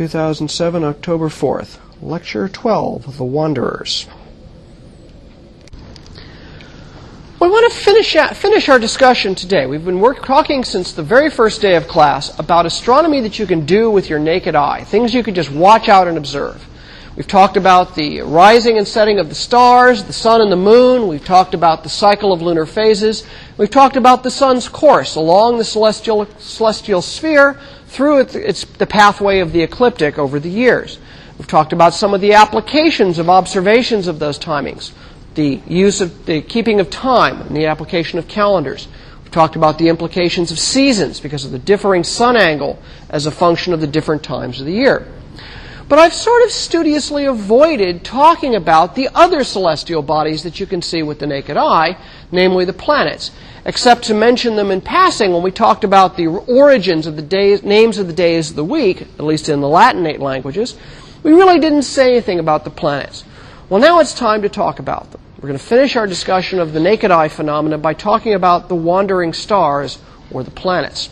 2007, October 4th. Lecture 12 The Wanderers. We want to finish, finish our discussion today. We've been work, talking since the very first day of class about astronomy that you can do with your naked eye, things you can just watch out and observe. We've talked about the rising and setting of the stars, the sun and the moon. We've talked about the cycle of lunar phases. We've talked about the sun's course along the celestial, celestial sphere through its, its, the pathway of the ecliptic over the years. We've talked about some of the applications of observations of those timings, the use of the keeping of time and the application of calendars. We've talked about the implications of seasons because of the differing sun angle as a function of the different times of the year. But I've sort of studiously avoided talking about the other celestial bodies that you can see with the naked eye, namely the planets, except to mention them in passing when we talked about the origins of the days, names of the days of the week, at least in the Latinate languages. We really didn't say anything about the planets. Well, now it's time to talk about them. We're going to finish our discussion of the naked eye phenomena by talking about the wandering stars or the planets.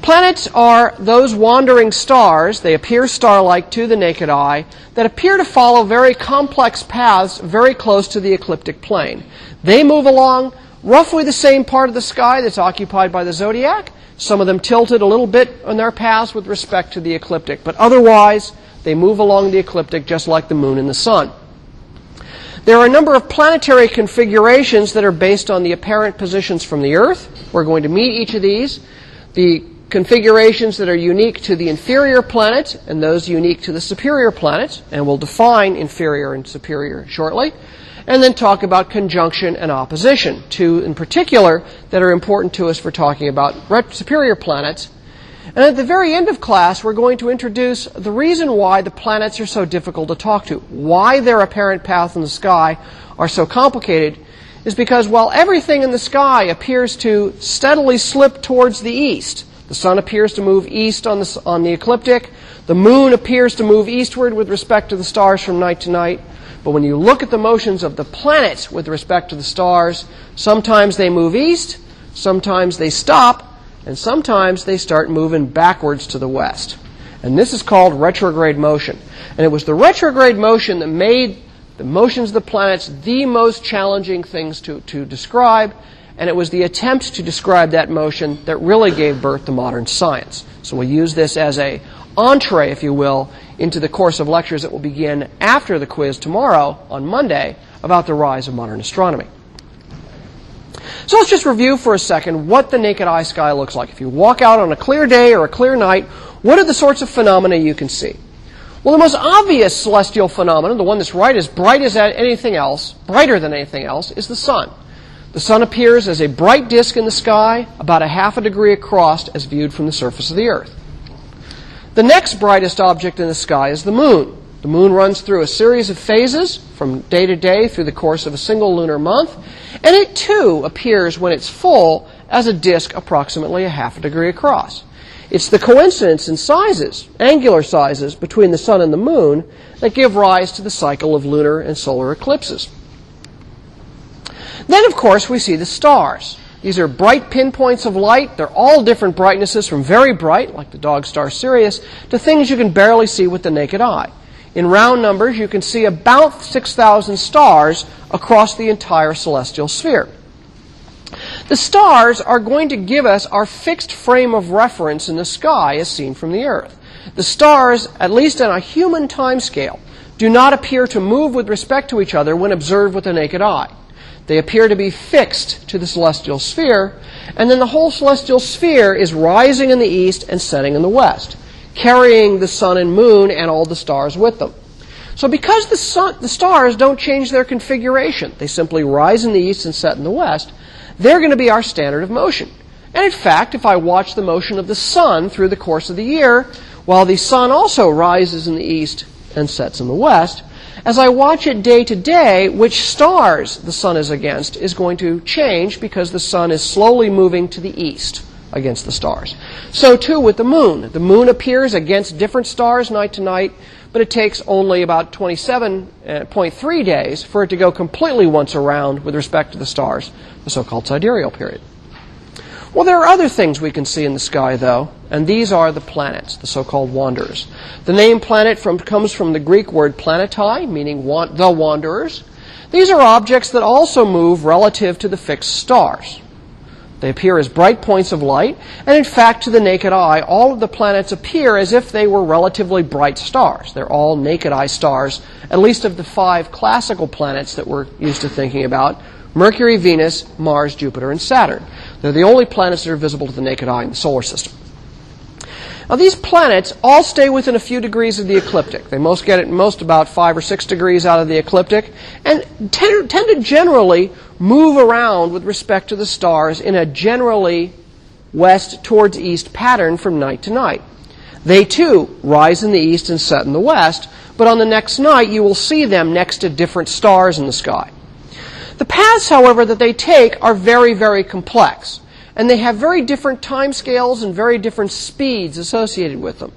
Planets are those wandering stars, they appear star like to the naked eye, that appear to follow very complex paths very close to the ecliptic plane. They move along roughly the same part of the sky that's occupied by the zodiac. Some of them tilted a little bit on their paths with respect to the ecliptic, but otherwise, they move along the ecliptic just like the moon and the sun. There are a number of planetary configurations that are based on the apparent positions from the Earth. We're going to meet each of these. The configurations that are unique to the inferior planet and those unique to the superior planet, and we'll define inferior and superior shortly, and then talk about conjunction and opposition, two in particular that are important to us for talking about superior planets. And at the very end of class, we're going to introduce the reason why the planets are so difficult to talk to, why their apparent paths in the sky are so complicated, is because while everything in the sky appears to steadily slip towards the east, the sun appears to move east on the, on the ecliptic. The moon appears to move eastward with respect to the stars from night to night. But when you look at the motions of the planets with respect to the stars, sometimes they move east, sometimes they stop, and sometimes they start moving backwards to the west. And this is called retrograde motion. And it was the retrograde motion that made the motions of the planets the most challenging things to, to describe and it was the attempt to describe that motion that really gave birth to modern science. So we'll use this as a entree, if you will, into the course of lectures that will begin after the quiz tomorrow on Monday about the rise of modern astronomy. So let's just review for a second what the naked eye sky looks like. If you walk out on a clear day or a clear night, what are the sorts of phenomena you can see? Well, the most obvious celestial phenomenon, the one that's right as bright as anything else, brighter than anything else, is the sun. The sun appears as a bright disk in the sky, about a half a degree across as viewed from the surface of the Earth. The next brightest object in the sky is the moon. The moon runs through a series of phases from day to day through the course of a single lunar month, and it too appears when it's full as a disk approximately a half a degree across. It's the coincidence in sizes, angular sizes, between the sun and the moon that give rise to the cycle of lunar and solar eclipses. Then, of course, we see the stars. These are bright pinpoints of light. They're all different brightnesses from very bright, like the dog star Sirius, to things you can barely see with the naked eye. In round numbers, you can see about 6,000 stars across the entire celestial sphere. The stars are going to give us our fixed frame of reference in the sky as seen from the Earth. The stars, at least on a human timescale, do not appear to move with respect to each other when observed with the naked eye. They appear to be fixed to the celestial sphere, and then the whole celestial sphere is rising in the east and setting in the west, carrying the sun and moon and all the stars with them. So because the, sun, the stars don't change their configuration, they simply rise in the east and set in the west, they're going to be our standard of motion. And in fact, if I watch the motion of the sun through the course of the year, while the sun also rises in the east and sets in the west, as I watch it day to day, which stars the sun is against is going to change because the sun is slowly moving to the east against the stars. So too with the moon. The moon appears against different stars night to night, but it takes only about 27.3 days for it to go completely once around with respect to the stars, the so-called sidereal period. Well, there are other things we can see in the sky, though, And these are the planets, the so-called wanderers. The name planet from, comes from the Greek word planetai, meaning the wanderers. These are objects that also move relative to the fixed stars. They appear as bright points of light, and in fact, to the naked eye, all of the planets appear as if they were relatively bright stars. They're all naked eye stars, at least of the five classical planets that we're used to thinking about Mercury, Venus, Mars, Jupiter, and Saturn. They're the only planets that are visible to the naked eye in the solar system. Now, these planets all stay within a few degrees of the ecliptic. They most get it most about five or six degrees out of the ecliptic, and tend, tend to generally move around with respect to the stars in a generally west towards east pattern from night to night. They too rise in the east and set in the west, but on the next night you will see them next to different stars in the sky. The paths, however, that they take are very, very complex and they have very different time scales and very different speeds associated with them.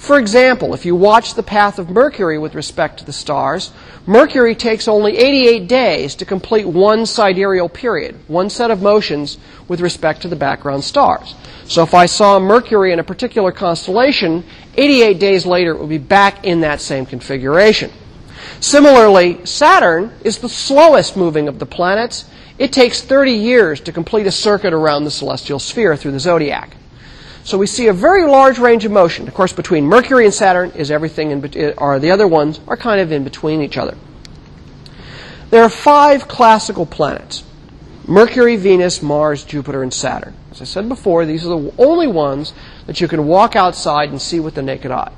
For example, if you watch the path of Mercury with respect to the stars, Mercury takes only 88 days to complete one sidereal period, one set of motions with respect to the background stars. So if I saw Mercury in a particular constellation, 88 days later it would be back in that same configuration. Similarly, Saturn is the slowest moving of the planets it takes 30 years to complete a circuit around the celestial sphere through the zodiac. So we see a very large range of motion. Of course, between Mercury and Saturn is everything, in, or uh, the other ones are kind of in between each other. There are five classical planets Mercury, Venus, Mars, Jupiter, and Saturn. As I said before, these are the only ones that you can walk outside and see with the naked eye.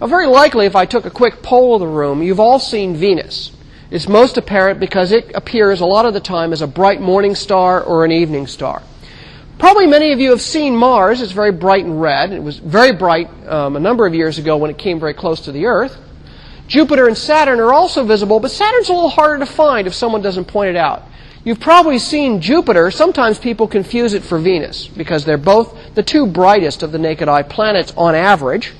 Now, very likely, if I took a quick poll of the room, you've all seen Venus. It's most apparent because it appears a lot of the time as a bright morning star or an evening star. Probably many of you have seen Mars. It's very bright and red. It was very bright um, a number of years ago when it came very close to the Earth. Jupiter and Saturn are also visible, but Saturn's a little harder to find if someone doesn't point it out. You've probably seen Jupiter. Sometimes people confuse it for Venus because they're both the two brightest of the naked eye planets on average.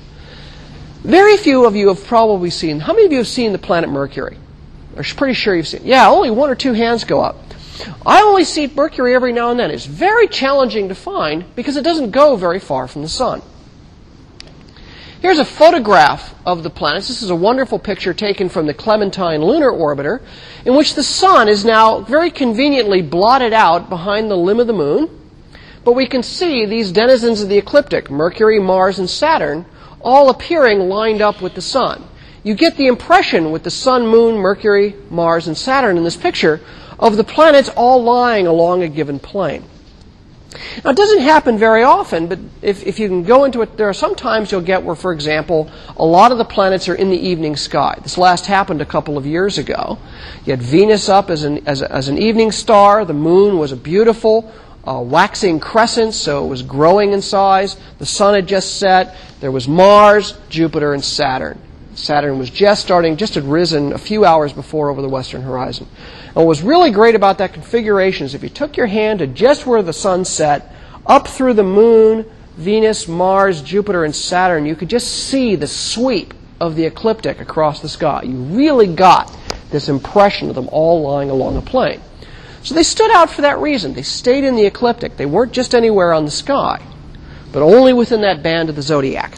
Very few of you have probably seen, how many of you have seen the planet Mercury? I'm pretty sure you've seen. Yeah, only one or two hands go up. I only see Mercury every now and then. It's very challenging to find because it doesn't go very far from the sun. Here's a photograph of the planets. This is a wonderful picture taken from the Clementine Lunar Orbiter, in which the sun is now very conveniently blotted out behind the limb of the moon. But we can see these denizens of the ecliptic, Mercury, Mars, and Saturn, all appearing lined up with the sun you get the impression with the Sun, Moon, Mercury, Mars, and Saturn in this picture of the planets all lying along a given plane. Now, it doesn't happen very often, but if, if you can go into it, there are some times you'll get where, for example, a lot of the planets are in the evening sky. This last happened a couple of years ago. You had Venus up as an, as, a, as an evening star. The moon was a beautiful uh, waxing crescent, so it was growing in size. The sun had just set. There was Mars, Jupiter, and Saturn. Saturn was just starting, just had risen a few hours before over the western horizon. And what was really great about that configuration is if you took your hand to just where the sun set, up through the moon, Venus, Mars, Jupiter, and Saturn, you could just see the sweep of the ecliptic across the sky. You really got this impression of them all lying along a plane. So they stood out for that reason. They stayed in the ecliptic. They weren't just anywhere on the sky, but only within that band of the zodiac.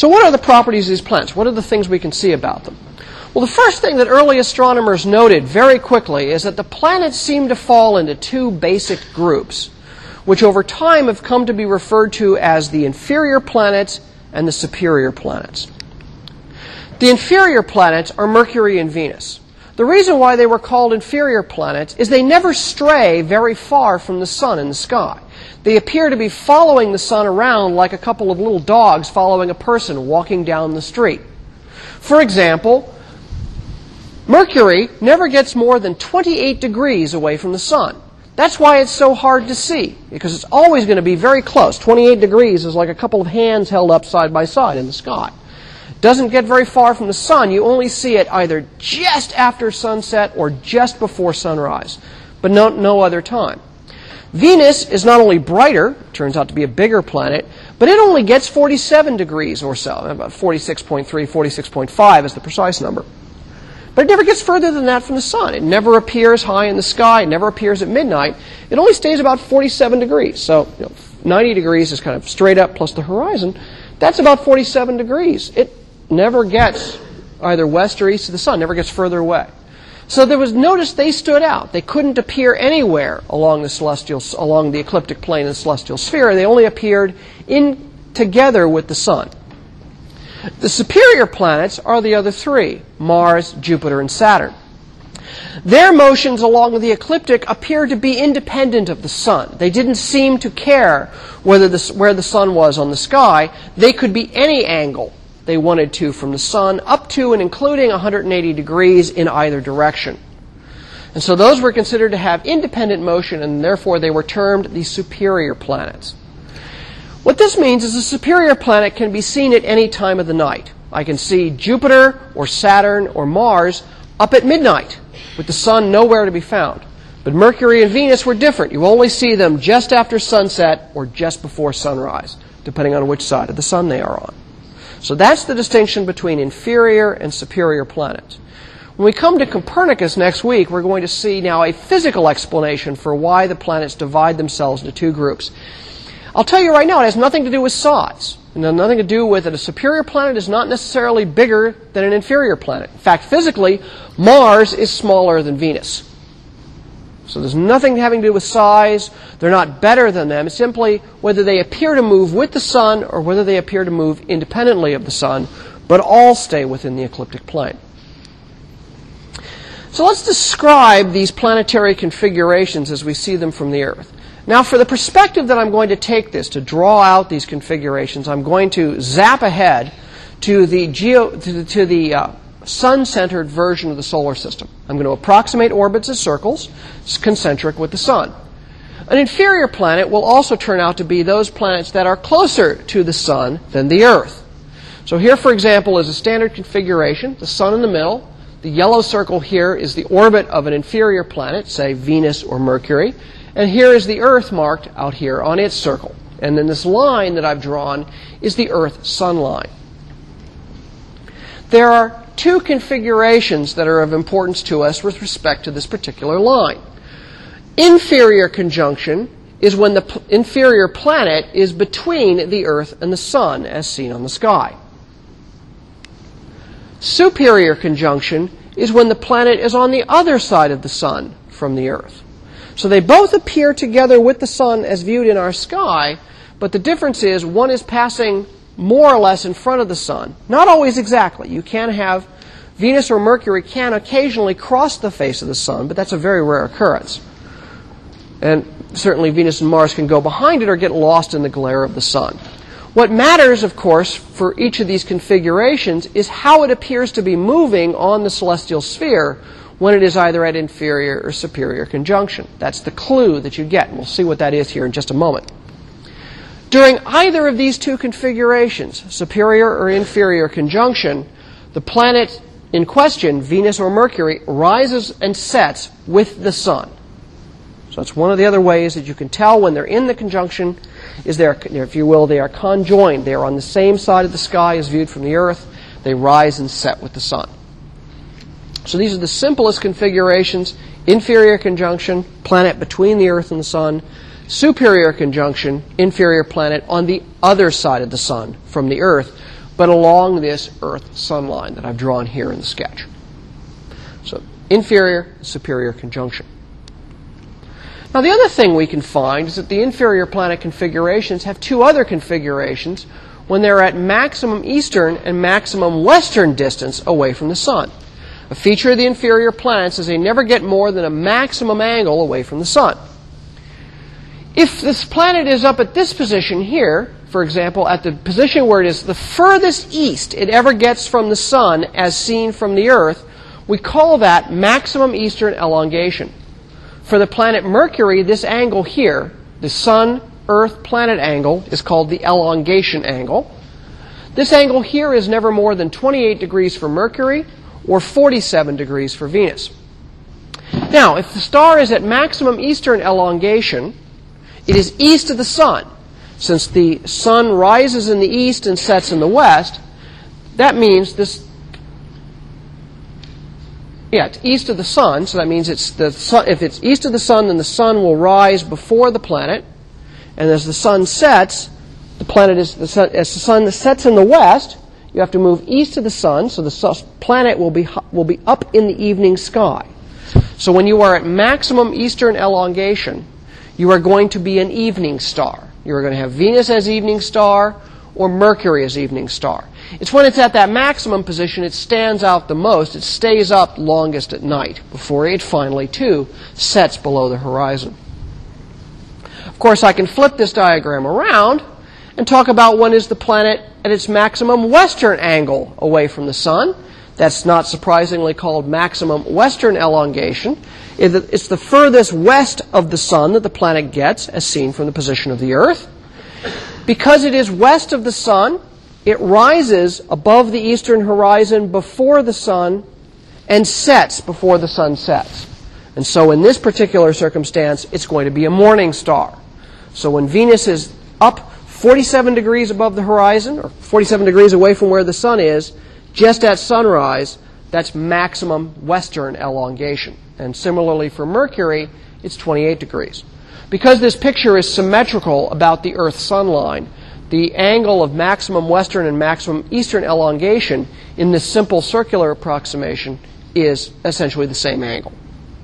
So, what are the properties of these planets? What are the things we can see about them? Well, the first thing that early astronomers noted very quickly is that the planets seem to fall into two basic groups, which over time have come to be referred to as the inferior planets and the superior planets. The inferior planets are Mercury and Venus. The reason why they were called inferior planets is they never stray very far from the sun in the sky. They appear to be following the sun around like a couple of little dogs following a person walking down the street. For example, Mercury never gets more than 28 degrees away from the sun. That's why it's so hard to see, because it's always going to be very close. 28 degrees is like a couple of hands held up side by side in the sky. Doesn't get very far from the sun. You only see it either just after sunset or just before sunrise, but no, no other time. Venus is not only brighter, turns out to be a bigger planet, but it only gets 47 degrees or so, about 46.3, 46.5 is the precise number. But it never gets further than that from the sun. It never appears high in the sky, it never appears at midnight. It only stays about 47 degrees. So, you know, 90 degrees is kind of straight up plus the horizon. That's about 47 degrees. It never gets either west or east of the sun, never gets further away. So there was notice they stood out. They couldn't appear anywhere along the celestial along the ecliptic plane and celestial sphere. They only appeared in together with the sun. The superior planets are the other three Mars, Jupiter, and Saturn. Their motions along the ecliptic appear to be independent of the sun. They didn't seem to care whether the, where the sun was on the sky. They could be any angle they wanted to from the sun, up to and including 180 degrees in either direction. And so those were considered to have independent motion, and therefore they were termed the superior planets. What this means is a superior planet can be seen at any time of the night. I can see Jupiter or Saturn or Mars up at midnight with the sun nowhere to be found. But Mercury and Venus were different. You only see them just after sunset or just before sunrise, depending on which side of the sun they are on. So that's the distinction between inferior and superior planets. When we come to Copernicus next week, we're going to see now a physical explanation for why the planets divide themselves into two groups. I'll tell you right now, it has nothing to do with size. Has nothing to do with it. A superior planet is not necessarily bigger than an inferior planet. In fact, physically, Mars is smaller than Venus. So there's nothing having to do with size. They're not better than them. It's simply whether they appear to move with the sun or whether they appear to move independently of the sun, but all stay within the ecliptic plane. So let's describe these planetary configurations as we see them from the Earth. Now, for the perspective that I'm going to take this to draw out these configurations, I'm going to zap ahead to the, geo, to the, to the uh, sun-centered version of the solar system. I'm going to approximate orbits as circles, concentric with the sun. An inferior planet will also turn out to be those planets that are closer to the sun than the Earth. So here, for example, is a standard configuration, the sun in the middle. The yellow circle here is the orbit of an inferior planet, say Venus or Mercury. And here is the Earth marked out here on its circle. And then this line that I've drawn is the Earth-Sun line. There are two configurations that are of importance to us with respect to this particular line. Inferior conjunction is when the p- inferior planet is between the Earth and the Sun, as seen on the sky. Superior conjunction is when the planet is on the other side of the Sun from the Earth. So they both appear together with the Sun as viewed in our sky, but the difference is one is passing more or less in front of the sun. Not always exactly. You can have Venus or Mercury can occasionally cross the face of the sun, but that's a very rare occurrence. And certainly Venus and Mars can go behind it or get lost in the glare of the sun. What matters, of course, for each of these configurations is how it appears to be moving on the celestial sphere when it is either at inferior or superior conjunction. That's the clue that you get, and we'll see what that is here in just a moment. During either of these two configurations, superior or inferior conjunction, the planet in question, Venus or Mercury, rises and sets with the sun. So it's one of the other ways that you can tell when they're in the conjunction is they're, if you will, they are conjoined. They are on the same side of the sky as viewed from the earth. They rise and set with the sun. So these are the simplest configurations. Inferior conjunction, planet between the earth and the sun superior conjunction, inferior planet on the other side of the sun from the Earth, but along this Earth sun line that I've drawn here in the sketch. So, inferior, superior conjunction. Now, the other thing we can find is that the inferior planet configurations have two other configurations when they're at maximum eastern and maximum western distance away from the sun. A feature of the inferior planets is they never get more than a maximum angle away from the sun. If this planet is up at this position here, for example, at the position where it is the furthest east it ever gets from the sun as seen from the Earth, we call that maximum eastern elongation. For the planet Mercury, this angle here, the Sun Earth planet angle, is called the elongation angle. This angle here is never more than 28 degrees for Mercury or 47 degrees for Venus. Now, if the star is at maximum eastern elongation, it is east of the sun. Since the sun rises in the east and sets in the west, that means this. Yeah, it's east of the sun, so that means it's the sun, if it's east of the sun, then the sun will rise before the planet. And as the sun sets, the planet is, the sun, as the sun sets in the west, you have to move east of the sun, so the planet will be, will be up in the evening sky. So when you are at maximum eastern elongation, you are going to be an evening star. You are going to have Venus as evening star or Mercury as evening star. It's when it's at that maximum position it stands out the most. It stays up longest at night before it finally, too, sets below the horizon. Of course, I can flip this diagram around and talk about when is the planet at its maximum western angle away from the sun. That's not surprisingly called maximum western elongation. It's the furthest west of the sun that the planet gets as seen from the position of the Earth. Because it is west of the sun, it rises above the eastern horizon before the sun and sets before the sun sets. And so in this particular circumstance, it's going to be a morning star. So when Venus is up 47 degrees above the horizon, or 47 degrees away from where the sun is, just at sunrise, that's maximum western elongation. And similarly for Mercury, it's 28 degrees. Because this picture is symmetrical about the Earth sun line, the angle of maximum western and maximum eastern elongation in this simple circular approximation is essentially the same angle.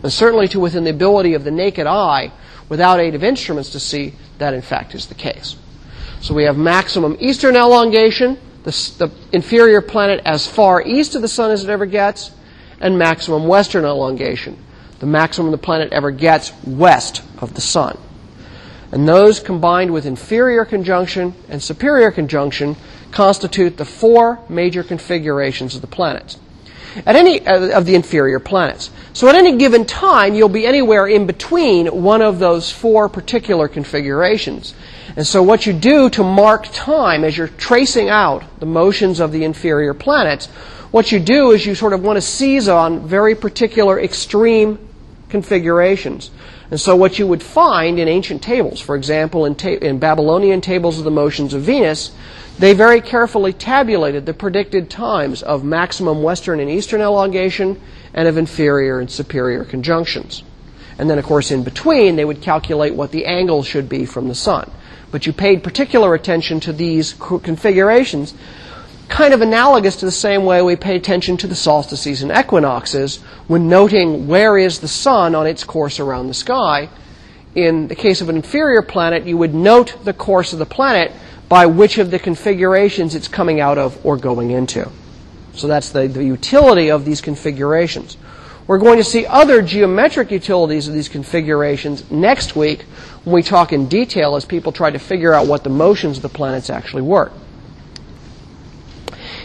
And certainly to within the ability of the naked eye, without aid of instruments to see, that in fact is the case. So we have maximum eastern elongation, the, the inferior planet as far east of the sun as it ever gets, and maximum western elongation, the maximum the planet ever gets west of the sun. And those combined with inferior conjunction and superior conjunction constitute the four major configurations of the planets. At any uh, of the inferior planets. So at any given time, you'll be anywhere in between one of those four particular configurations. And so what you do to mark time as you're tracing out the motions of the inferior planets, what you do is you sort of want to seize on very particular extreme configurations. And so what you would find in ancient tables, for example, in, ta- in Babylonian tables of the motions of Venus, they very carefully tabulated the predicted times of maximum western and eastern elongation and of inferior and superior conjunctions. And then, of course, in between, they would calculate what the angle should be from the sun. But you paid particular attention to these configurations kind of analogous to the same way we pay attention to the solstices and equinoxes when noting where is the sun on its course around the sky. In the case of an inferior planet, you would note the course of the planet by which of the configurations it's coming out of or going into. So that's the, the utility of these configurations. We're going to see other geometric utilities of these configurations next week when we talk in detail as people try to figure out what the motions of the planets actually were.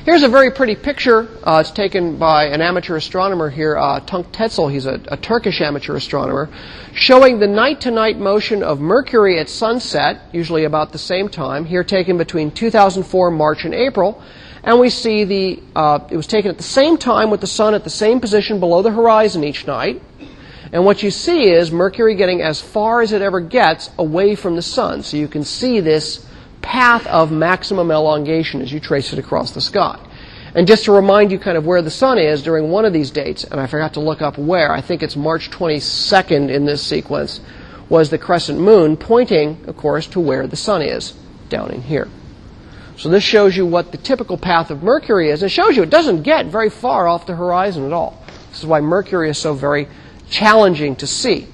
Here's a very pretty picture. Uh, it's taken by an amateur astronomer here, uh, Tunç Tezel. He's a, a, Turkish amateur astronomer, showing the night-to-night motion of Mercury at sunset, usually about the same time. Here, taken between 2004 March and April, and we see the. Uh, it was taken at the same time with the sun at the same position below the horizon each night. And what you see is Mercury getting as far as it ever gets away from the sun. So you can see this path of maximum elongation as you trace it across the sky. And just to remind you kind of where the sun is during one of these dates, and I forgot to look up where, I think it's March 22nd in this sequence, was the crescent moon, pointing, of course, to where the sun is, down in here. So this shows you what the typical path of Mercury is. It shows you it doesn't get very far off the horizon at all. This is why Mercury is so very challenging to see.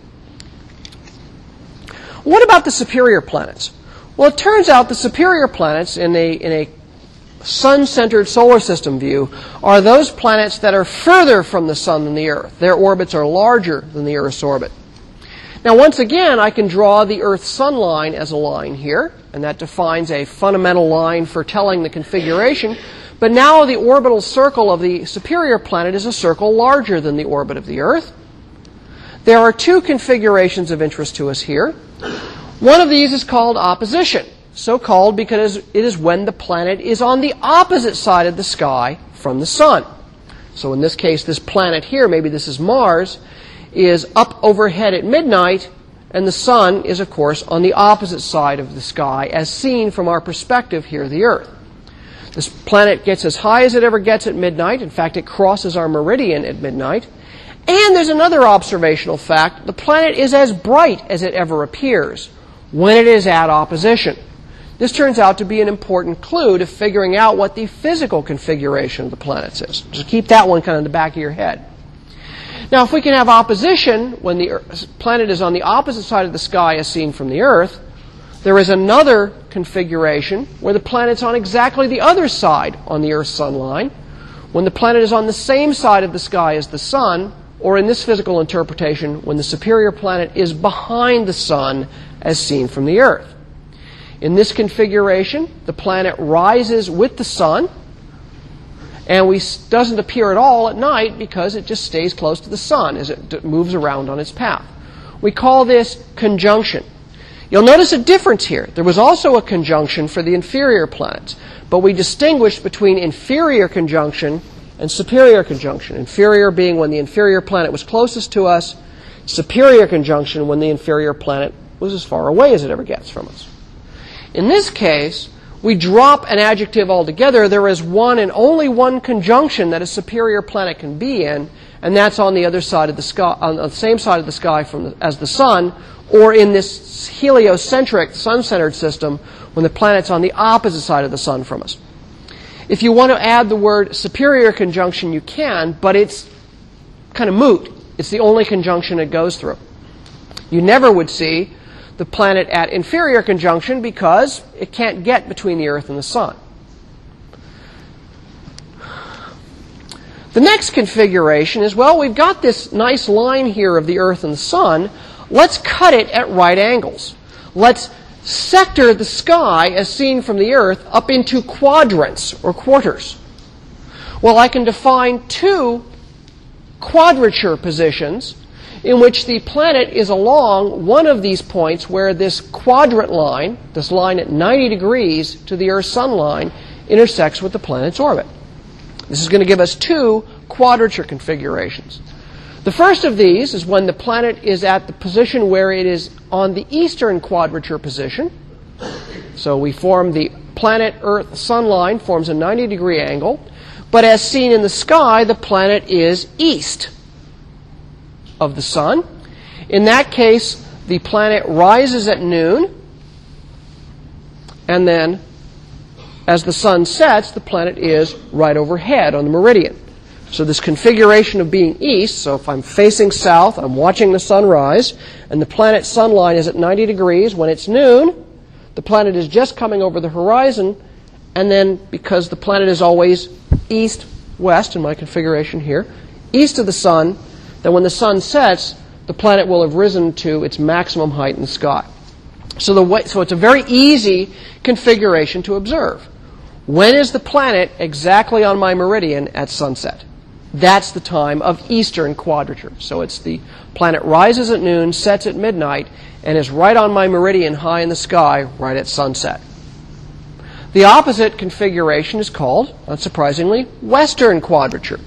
What about the superior planets? Well, it turns out the superior planets in a, in a sun centered solar system view are those planets that are further from the sun than the Earth. Their orbits are larger than the Earth's orbit. Now, once again, I can draw the Earth sun line as a line here, and that defines a fundamental line for telling the configuration. But now the orbital circle of the superior planet is a circle larger than the orbit of the Earth. There are two configurations of interest to us here. One of these is called opposition. So called because it is when the planet is on the opposite side of the sky from the sun. So in this case, this planet here, maybe this is Mars, is up overhead at midnight, and the sun is, of course, on the opposite side of the sky, as seen from our perspective here, the Earth. This planet gets as high as it ever gets at midnight. In fact, it crosses our meridian at midnight. And there's another observational fact the planet is as bright as it ever appears when it is at opposition. This turns out to be an important clue to figuring out what the physical configuration of the planets is. Just keep that one kind of in the back of your head. Now, if we can have opposition when the planet is on the opposite side of the sky as seen from the Earth, there is another configuration where the planet's on exactly the other side on the Earth sun line. When the planet is on the same side of the sky as the sun, or in this physical interpretation, when the superior planet is behind the sun as seen from the Earth. In this configuration, the planet rises with the sun and we, doesn't appear at all at night because it just stays close to the sun as it moves around on its path. We call this conjunction. You'll notice a difference here. There was also a conjunction for the inferior planets, but we distinguished between inferior conjunction and superior conjunction. Inferior being when the inferior planet was closest to us, superior conjunction when the inferior planet was as far away as it ever gets from us. In this case, we drop an adjective altogether. There is one and only one conjunction that a superior planet can be in, and that's on the other side of the sky, on the same side of the sky the, as the sun, or in this heliocentric, sun-centered system when the planet's on the opposite side of the sun from us. If you want to add the word superior conjunction, you can, but it's kind of moot. It's the only conjunction it goes through. You never would see the planet at inferior conjunction because it can't get between the Earth and the Sun. The next configuration is well, we've got this nice line here of the Earth and the Sun. Let's cut it at right angles. Let's sector the sky as seen from the Earth up into quadrants or quarters. Well, I can define two quadrature positions in which the planet is along one of these points where this quadrant line, this line at 90 degrees to the Earth's sun line, intersects with the planet's orbit. This is going to give us two quadrature configurations. The first of these is when the planet is at the position where it is on the eastern quadrature position. So we form the planet Earth sun line forms a 90 degree angle, but as seen in the sky, the planet is east of the sun. In that case, the planet rises at noon, and then as the sun sets, the planet is right overhead on the meridian. So this configuration of being east, so if I'm facing south, I'm watching the sun rise, and the planet's sun line is at 90 degrees. When it's noon, the planet is just coming over the horizon, and then because the planet is always east, west in my configuration here, east of the sun, that when the sun sets, the planet will have risen to its maximum height in the sky. So, the way, so it's a very easy configuration to observe. When is the planet exactly on my meridian at sunset? That's the time of eastern quadrature. So it's the planet rises at noon, sets at midnight, and is right on my meridian high in the sky right at sunset. The opposite configuration is called, unsurprisingly, western quadrature.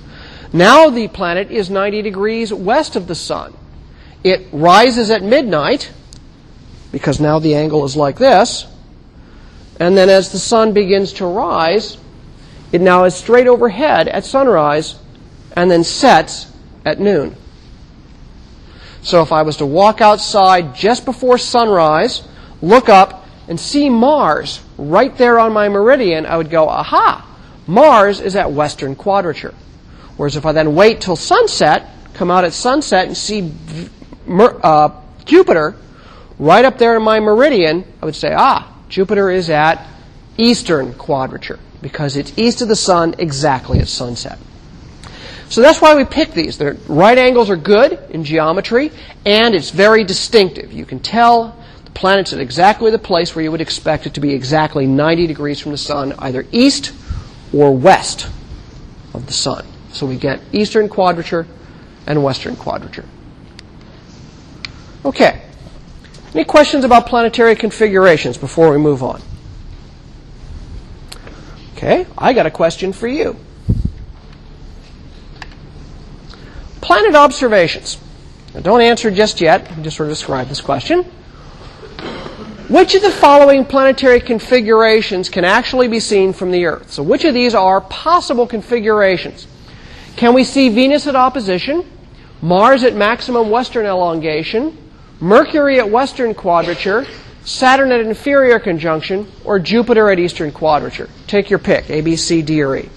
Now the planet is 90 degrees west of the sun. It rises at midnight, because now the angle is like this. And then as the sun begins to rise, it now is straight overhead at sunrise and then sets at noon. So if I was to walk outside just before sunrise, look up, and see Mars right there on my meridian, I would go, aha, Mars is at western quadrature. Whereas if I then wait till sunset, come out at sunset and see uh, Jupiter right up there in my meridian, I would say, ah, Jupiter is at eastern quadrature because it's east of the sun exactly at sunset. So that's why we pick these. Their right angles are good in geometry, and it's very distinctive. You can tell the planet's at exactly the place where you would expect it to be exactly 90 degrees from the sun, either east or west of the sun. So we get eastern quadrature and western quadrature. Okay. Any questions about planetary configurations before we move on? Okay, I got a question for you. Planet observations. Now don't answer just yet. I just sort of describe this question. Which of the following planetary configurations can actually be seen from the Earth? So, which of these are possible configurations? Can we see Venus at opposition, Mars at maximum western elongation, Mercury at western quadrature, Saturn at inferior conjunction, or Jupiter at eastern quadrature. Take your pick, A, B, C, D, or E.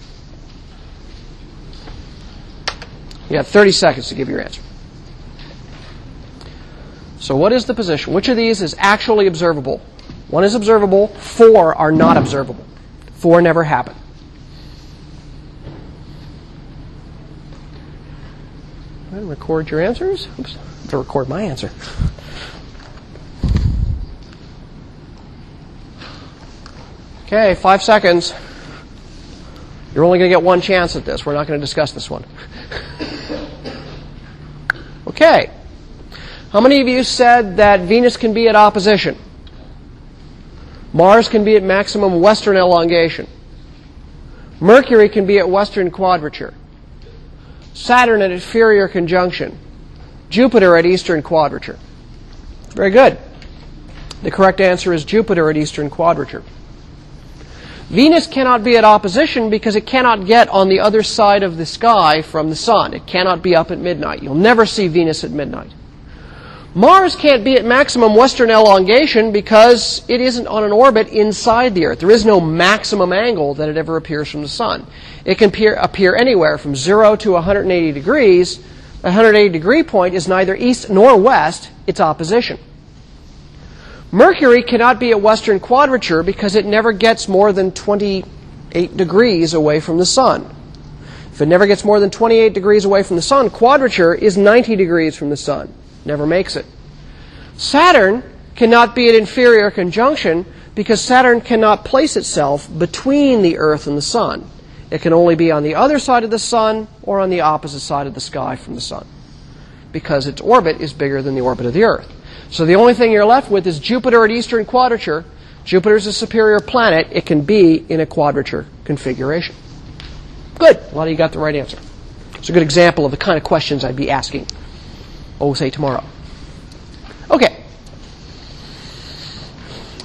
You have 30 seconds to give your answer. So what is the position? Which of these is actually observable? One is observable, four are not observable. Four never happen. And record your answers. Oops, to record my answer. Okay, five seconds. You're only going to get one chance at this. We're not going to discuss this one. okay. How many of you said that Venus can be at opposition? Mars can be at maximum western elongation. Mercury can be at western quadrature. Saturn at inferior conjunction. Jupiter at eastern quadrature. Very good. The correct answer is Jupiter at eastern quadrature. Venus cannot be at opposition because it cannot get on the other side of the sky from the sun. It cannot be up at midnight. You'll never see Venus at midnight. Mars can't be at maximum western elongation because it isn't on an orbit inside the Earth. There is no maximum angle that it ever appears from the Sun. It can appear, appear anywhere from 0 to 180 degrees. The 180 degree point is neither east nor west, it's opposition. Mercury cannot be at western quadrature because it never gets more than 28 degrees away from the Sun. If it never gets more than 28 degrees away from the Sun, quadrature is 90 degrees from the Sun never makes it. Saturn cannot be at inferior conjunction because Saturn cannot place itself between the Earth and the Sun. It can only be on the other side of the Sun or on the opposite side of the sky from the Sun because its orbit is bigger than the orbit of the Earth. So the only thing you're left with is Jupiter at eastern quadrature. Jupiter is a superior planet. It can be in a quadrature configuration. Good. A lot of you got the right answer. It's a good example of the kind of questions I'd be asking oh, say tomorrow. Okay.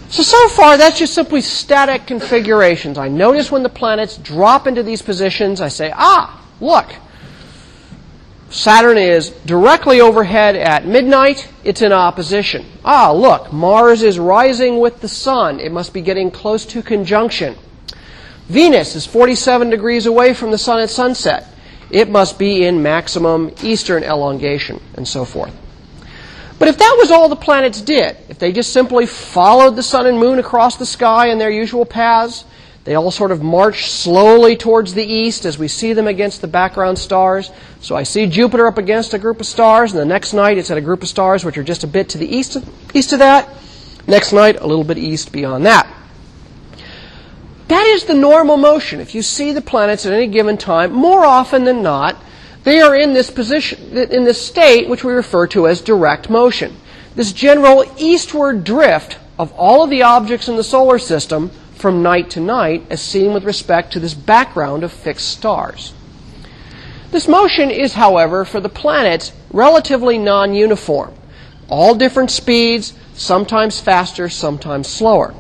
So, so far, that's just simply static configurations. I notice when the planets drop into these positions, I say, ah, look, Saturn is directly overhead at midnight. It's in opposition. Ah, look, Mars is rising with the Sun. It must be getting close to conjunction. Venus is 47 degrees away from the Sun at sunset it must be in maximum eastern elongation, and so forth. But if that was all the planets did, if they just simply followed the sun and moon across the sky in their usual paths, they all sort of march slowly towards the east as we see them against the background stars. So I see Jupiter up against a group of stars, and the next night it's at a group of stars which are just a bit to the east of, east of that. Next night, a little bit east beyond that. That is the normal motion. If you see the planets at any given time, more often than not, they are in this position, in this state which we refer to as direct motion. This general eastward drift of all of the objects in the solar system from night to night as seen with respect to this background of fixed stars. This motion is, however, for the planets relatively non-uniform. All different speeds, sometimes faster, sometimes slower.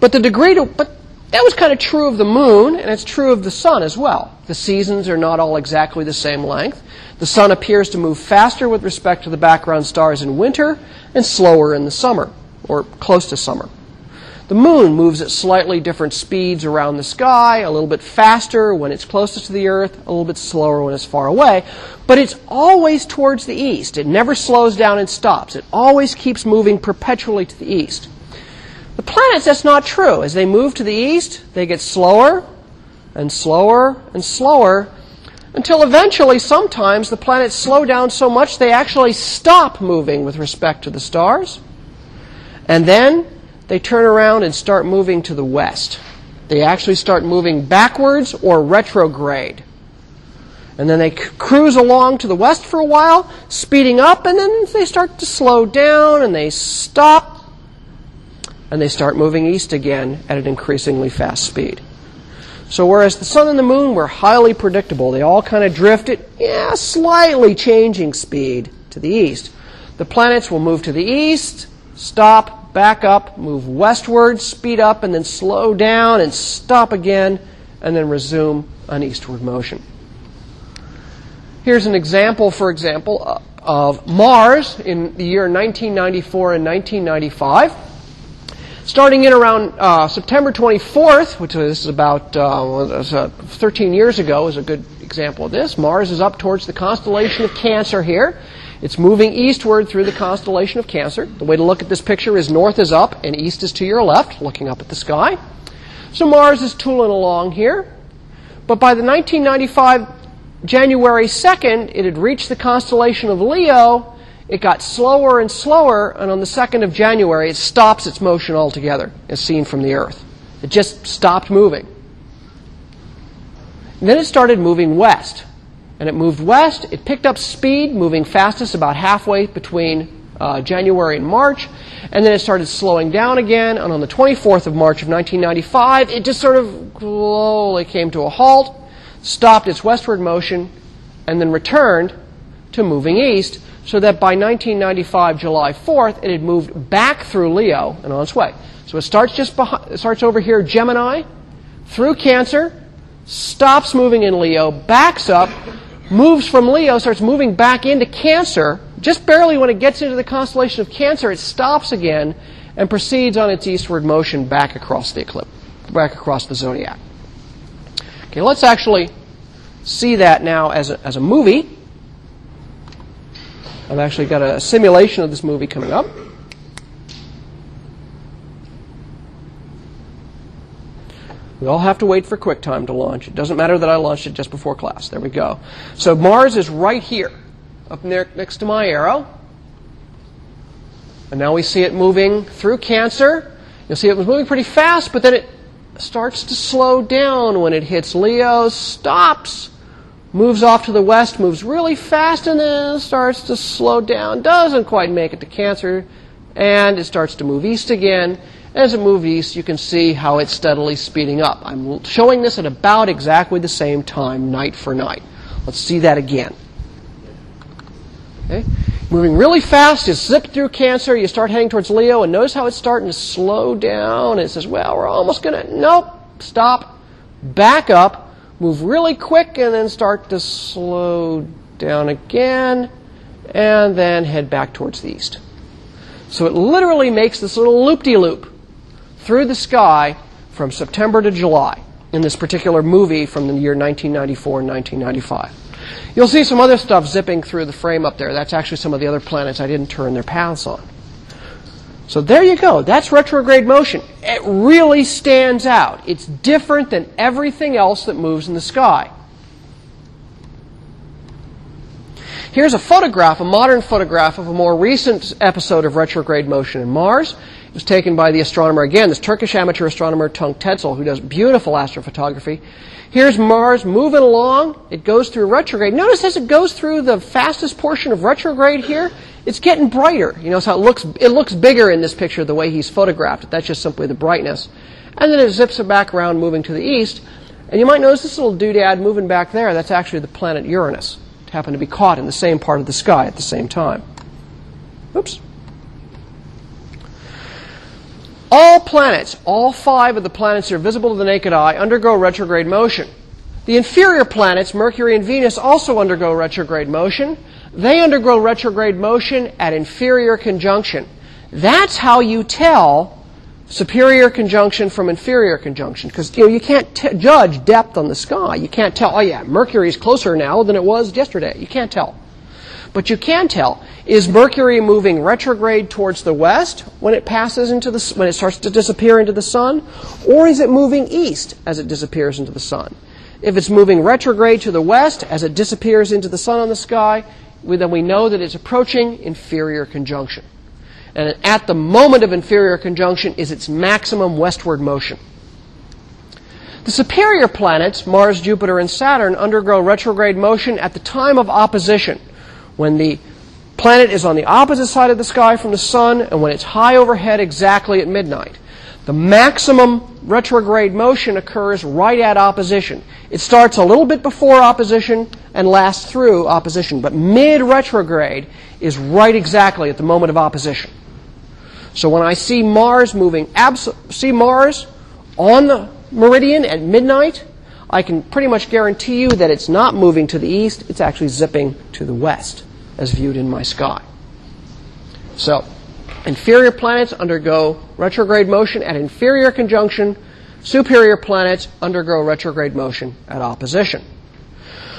But the degree to, but that was kind of true of the moon, and it's true of the sun as well. The seasons are not all exactly the same length. The sun appears to move faster with respect to the background stars in winter and slower in the summer, or close to summer. The moon moves at slightly different speeds around the sky, a little bit faster when it's closest to the Earth, a little bit slower when it's far away, but it's always towards the east. It never slows down and stops. It always keeps moving perpetually to the east. The planets, that's not true. As they move to the east, they get slower and slower and slower until eventually, sometimes, the planets slow down so much they actually stop moving with respect to the stars. And then they turn around and start moving to the west. They actually start moving backwards or retrograde. And then they c- cruise along to the west for a while, speeding up, and then they start to slow down and they stop and they start moving east again at an increasingly fast speed. So whereas the sun and the moon were highly predictable, they all kind of drift at yeah, slightly changing speed to the east. The planets will move to the east, stop, back up, move westward, speed up, and then slow down and stop again, and then resume an eastward motion. Here's an example, for example, of Mars in the year 1994 and 1995. Starting in around uh, September 24th, which is about uh, was, uh, 13 years ago, is a good example of this. Mars is up towards the constellation of Cancer here. It's moving eastward through the constellation of Cancer. The way to look at this picture is north is up and east is to your left, looking up at the sky. So Mars is tooling along here. But by the 1995 January 2nd, it had reached the constellation of Leo it got slower and slower, and on the 2nd of January, it stops its motion altogether, as seen from the Earth. It just stopped moving. And then it started moving west. And it moved west. It picked up speed, moving fastest about halfway between uh, January and March. And then it started slowing down again. And on the 24th of March of 1995, it just sort of slowly came to a halt, stopped its westward motion, and then returned to moving east so that by 1995, July 4th, it had moved back through Leo and on its way. So it starts just behind, it starts over here, Gemini, through Cancer, stops moving in Leo, backs up, moves from Leo, starts moving back into Cancer. Just barely when it gets into the constellation of Cancer, it stops again and proceeds on its eastward motion back across the eclipse, back across the zodiac. Okay, let's actually see that now as a, as a movie. I've actually got a simulation of this movie coming up. We all have to wait for QuickTime to launch. It doesn't matter that I launched it just before class. There we go. So Mars is right here, up there next to my arrow. And now we see it moving through Cancer. You'll see it was moving pretty fast, but then it starts to slow down when it hits Leo, stops, moves off to the west, moves really fast, and then starts to slow down. Doesn't quite make it to Cancer, and it starts to move east again. As it moves east, you can see how it's steadily speeding up. I'm showing this at about exactly the same time, night for night. Let's see that again. Okay? Moving really fast, you zip through Cancer, you start heading towards Leo, and notice how it's starting to slow down. It says, well, we're almost going to, nope, stop, back up, move really quick and then start to slow down again and then head back towards the east. So it literally makes this little loop-de-loop through the sky from September to July in this particular movie from the year 1994 and 1995. You'll see some other stuff zipping through the frame up there. That's actually some of the other planets I didn't turn their paths on. So there you go. That's retrograde motion. It really stands out. It's different than everything else that moves in the sky. Here's a photograph, a modern photograph of a more recent episode of retrograde motion in Mars. It was taken by the astronomer, again, this Turkish amateur astronomer Tunç Tezel, who does beautiful astrophotography. Here's Mars moving along. It goes through retrograde. Notice as it goes through the fastest portion of retrograde here, it's getting brighter. You know, so it looks, it looks bigger in this picture the way he's photographed it. That's just simply the brightness. And then it zips it back around, moving to the east. And you might notice this little doodad moving back there. That's actually the planet Uranus. It happened to be caught in the same part of the sky at the same time. Oops. All planets, all five of the planets that are visible to the naked eye, undergo retrograde motion. The inferior planets, Mercury and Venus, also undergo retrograde motion. They undergo retrograde motion at inferior conjunction. That's how you tell superior conjunction from inferior conjunction because you know you can't t- judge depth on the sky. You can't tell. Oh yeah, Mercury is closer now than it was yesterday. You can't tell. But you can tell is Mercury moving retrograde towards the west when it passes into the when it starts to disappear into the sun, or is it moving east as it disappears into the sun? If it's moving retrograde to the west as it disappears into the sun on the sky, then we know that it's approaching inferior conjunction. And at the moment of inferior conjunction is its maximum westward motion. The superior planets, Mars, Jupiter, and Saturn, undergo retrograde motion at the time of opposition when the planet is on the opposite side of the sky from the sun and when it's high overhead exactly at midnight. The maximum retrograde motion occurs right at opposition. It starts a little bit before opposition and lasts through opposition, but mid retrograde is right exactly at the moment of opposition. So when I see Mars moving, see Mars on the meridian at midnight, I can pretty much guarantee you that it's not moving to the east, it's actually zipping to the west as viewed in my sky. So, Inferior planets undergo retrograde motion at inferior conjunction. Superior planets undergo retrograde motion at opposition.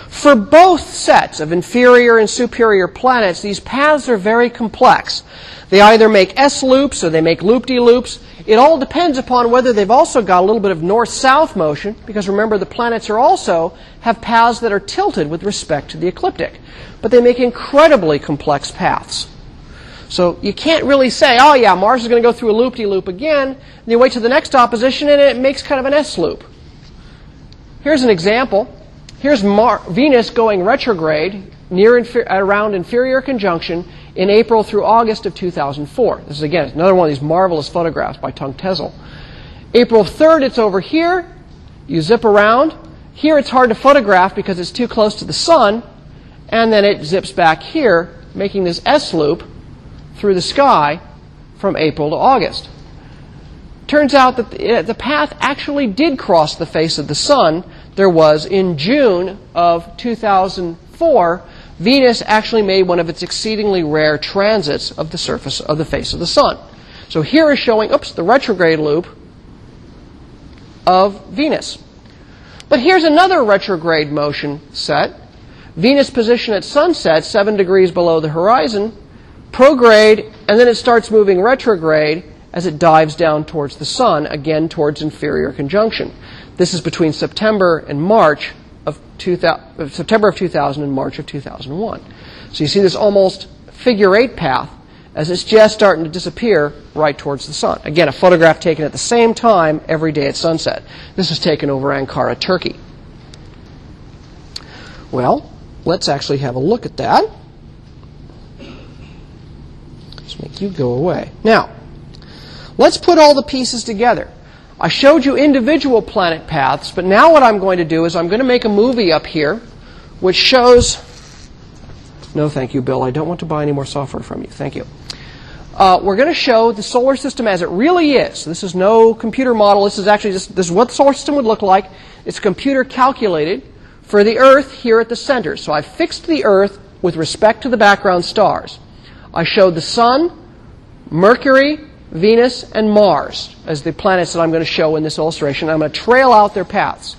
For both sets of inferior and superior planets, these paths are very complex. They either make S loops or they make loop-de-loops. It all depends upon whether they've also got a little bit of north-south motion, because remember the planets are also have paths that are tilted with respect to the ecliptic. But they make incredibly complex paths. So you can't really say, oh yeah, Mars is going to go through a loop-de-loop again, and you wait to the next opposition and it makes kind of an S loop. Here's an example. Here's Mar- Venus going retrograde near infer- around inferior conjunction in April through August of 2004. This is again another one of these marvelous photographs by Tunç Tezel. April 3rd, it's over here. You zip around. Here, it's hard to photograph because it's too close to the sun, and then it zips back here, making this S loop through the sky from April to August. Turns out that the uh, path actually did cross the face of the sun there was in June of 2004, Venus actually made one of its exceedingly rare transits of the surface of the face of the sun. So here is showing, oops, the retrograde loop of Venus. But here's another retrograde motion set. Venus position at sunset, 7 degrees below the horizon, prograde, and then it starts moving retrograde as it dives down towards the sun, again towards inferior conjunction. This is between September and March of 2000, September of 2000 and March of 2001. So you see this almost figure eight path as it's just starting to disappear right towards the sun. Again, a photograph taken at the same time every day at sunset. This is taken over Ankara, Turkey. Well, let's actually have a look at that. Let's make you go away. Now, let's put all the pieces together. I showed you individual planet paths, but now what I'm going to do is I'm going to make a movie up here which shows. No, thank you, Bill. I don't want to buy any more software from you. Thank you. Uh, we're going to show the solar system as it really is. This is no computer model. This is actually just this is what the solar system would look like. It's computer calculated for the Earth here at the center. So I fixed the Earth with respect to the background stars. I showed the Sun, Mercury, Venus, and Mars as the planets that I'm going to show in this illustration. I'm going to trail out their paths.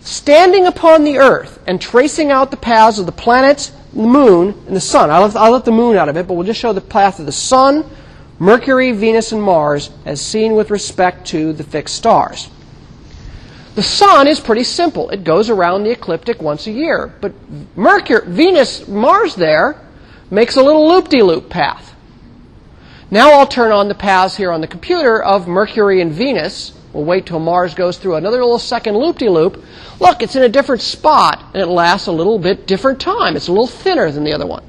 Standing upon the Earth and tracing out the paths of the planets, the Moon, and the Sun. I'll let, I'll let the Moon out of it, but we'll just show the path of the Sun, Mercury, Venus, and Mars as seen with respect to the fixed stars. The Sun is pretty simple. It goes around the ecliptic once a year. But Mercury, Venus, Mars there makes a little loop-de-loop path. Now I'll turn on the paths here on the computer of Mercury and Venus. We'll wait till Mars goes through another little second loop-de-loop. Look, it's in a different spot, and it lasts a little bit different time. It's a little thinner than the other one.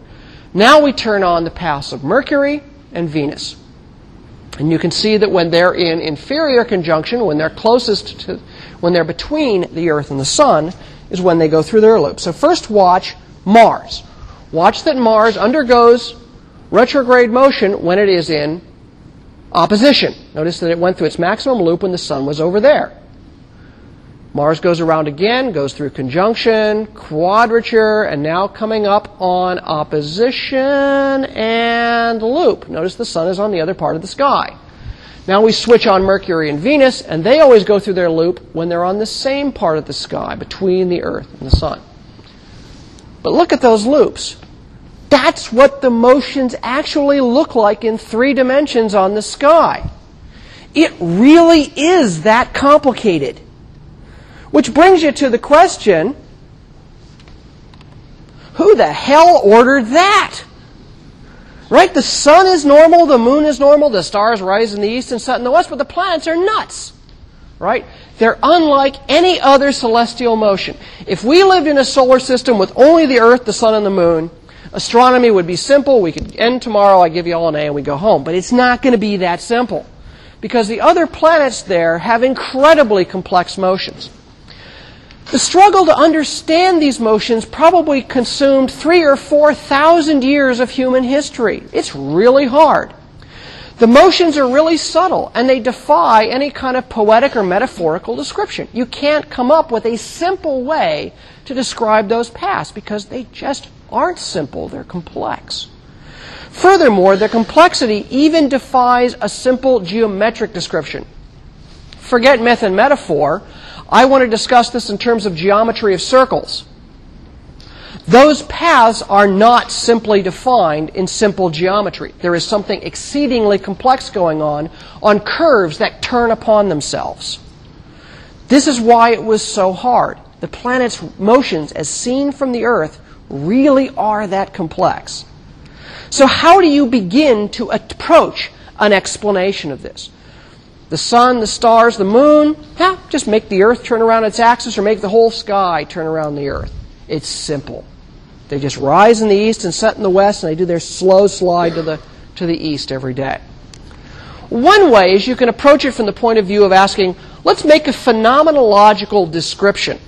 Now we turn on the paths of Mercury and Venus. And you can see that when they're in inferior conjunction, when they're closest to, when they're between the Earth and the Sun, is when they go through their loop. So first watch Mars. Watch that Mars undergoes retrograde motion when it is in opposition. Notice that it went through its maximum loop when the sun was over there. Mars goes around again, goes through conjunction, quadrature, and now coming up on opposition and loop. Notice the sun is on the other part of the sky. Now we switch on Mercury and Venus, and they always go through their loop when they're on the same part of the sky, between the Earth and the sun. But look at those loops. That's what the motions actually look like in three dimensions on the sky. It really is that complicated. Which brings you to the question who the hell ordered that? Right? The sun is normal, the moon is normal, the stars rise in the east and set in the west, but the planets are nuts. Right? They're unlike any other celestial motion. If we lived in a solar system with only the earth, the sun, and the moon, astronomy would be simple. We could end tomorrow, I give you all an A, and we go home. But it's not going to be that simple. Because the other planets there have incredibly complex motions. The struggle to understand these motions probably consumed three or four thousand years of human history. It's really hard. The motions are really subtle and they defy any kind of poetic or metaphorical description. You can't come up with a simple way to describe those paths because they just aren't simple, they're complex. Furthermore, their complexity even defies a simple geometric description. Forget myth and metaphor. I want to discuss this in terms of geometry of circles. Those paths are not simply defined in simple geometry. There is something exceedingly complex going on on curves that turn upon themselves. This is why it was so hard. The planet's motions, as seen from the Earth, really are that complex. So, how do you begin to approach an explanation of this? The sun, the stars, the moon, yeah, just make the Earth turn around its axis or make the whole sky turn around the Earth. It's simple. They just rise in the east and set in the west, and they do their slow slide to the, to the east every day. One way is you can approach it from the point of view of asking, let's make a phenomenological description.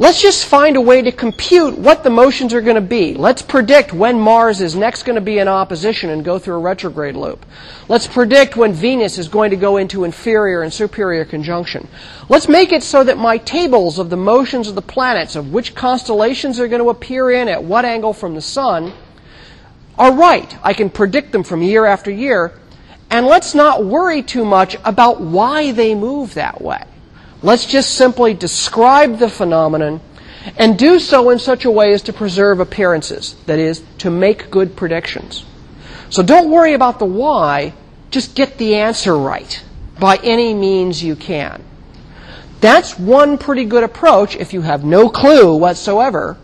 Let's just find a way to compute what the motions are going to be. Let's predict when Mars is next going to be in opposition and go through a retrograde loop. Let's predict when Venus is going to go into inferior and superior conjunction. Let's make it so that my tables of the motions of the planets, of which constellations are going to appear in at what angle from the sun, are right. I can predict them from year after year. And let's not worry too much about why they move that way. Let's just simply describe the phenomenon and do so in such a way as to preserve appearances, that is, to make good predictions. So don't worry about the why, just get the answer right by any means you can. That's one pretty good approach if you have no clue whatsoever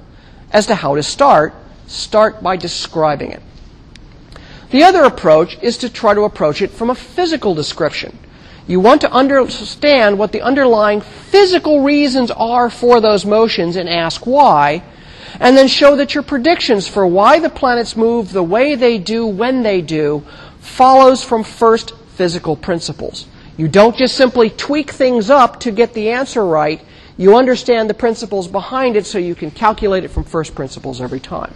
as to how to start. Start by describing it. The other approach is to try to approach it from a physical description. You want to understand what the underlying physical reasons are for those motions and ask why, and then show that your predictions for why the planets move the way they do when they do follows from first physical principles. You don't just simply tweak things up to get the answer right. You understand the principles behind it so you can calculate it from first principles every time.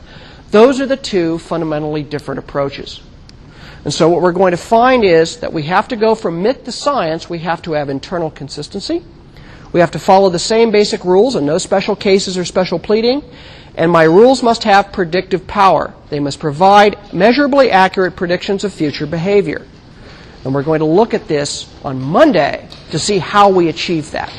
Those are the two fundamentally different approaches. And so what we're going to find is that we have to go from myth to science. We have to have internal consistency. We have to follow the same basic rules and no special cases or special pleading. And my rules must have predictive power. They must provide measurably accurate predictions of future behavior. And we're going to look at this on Monday to see how we achieve that.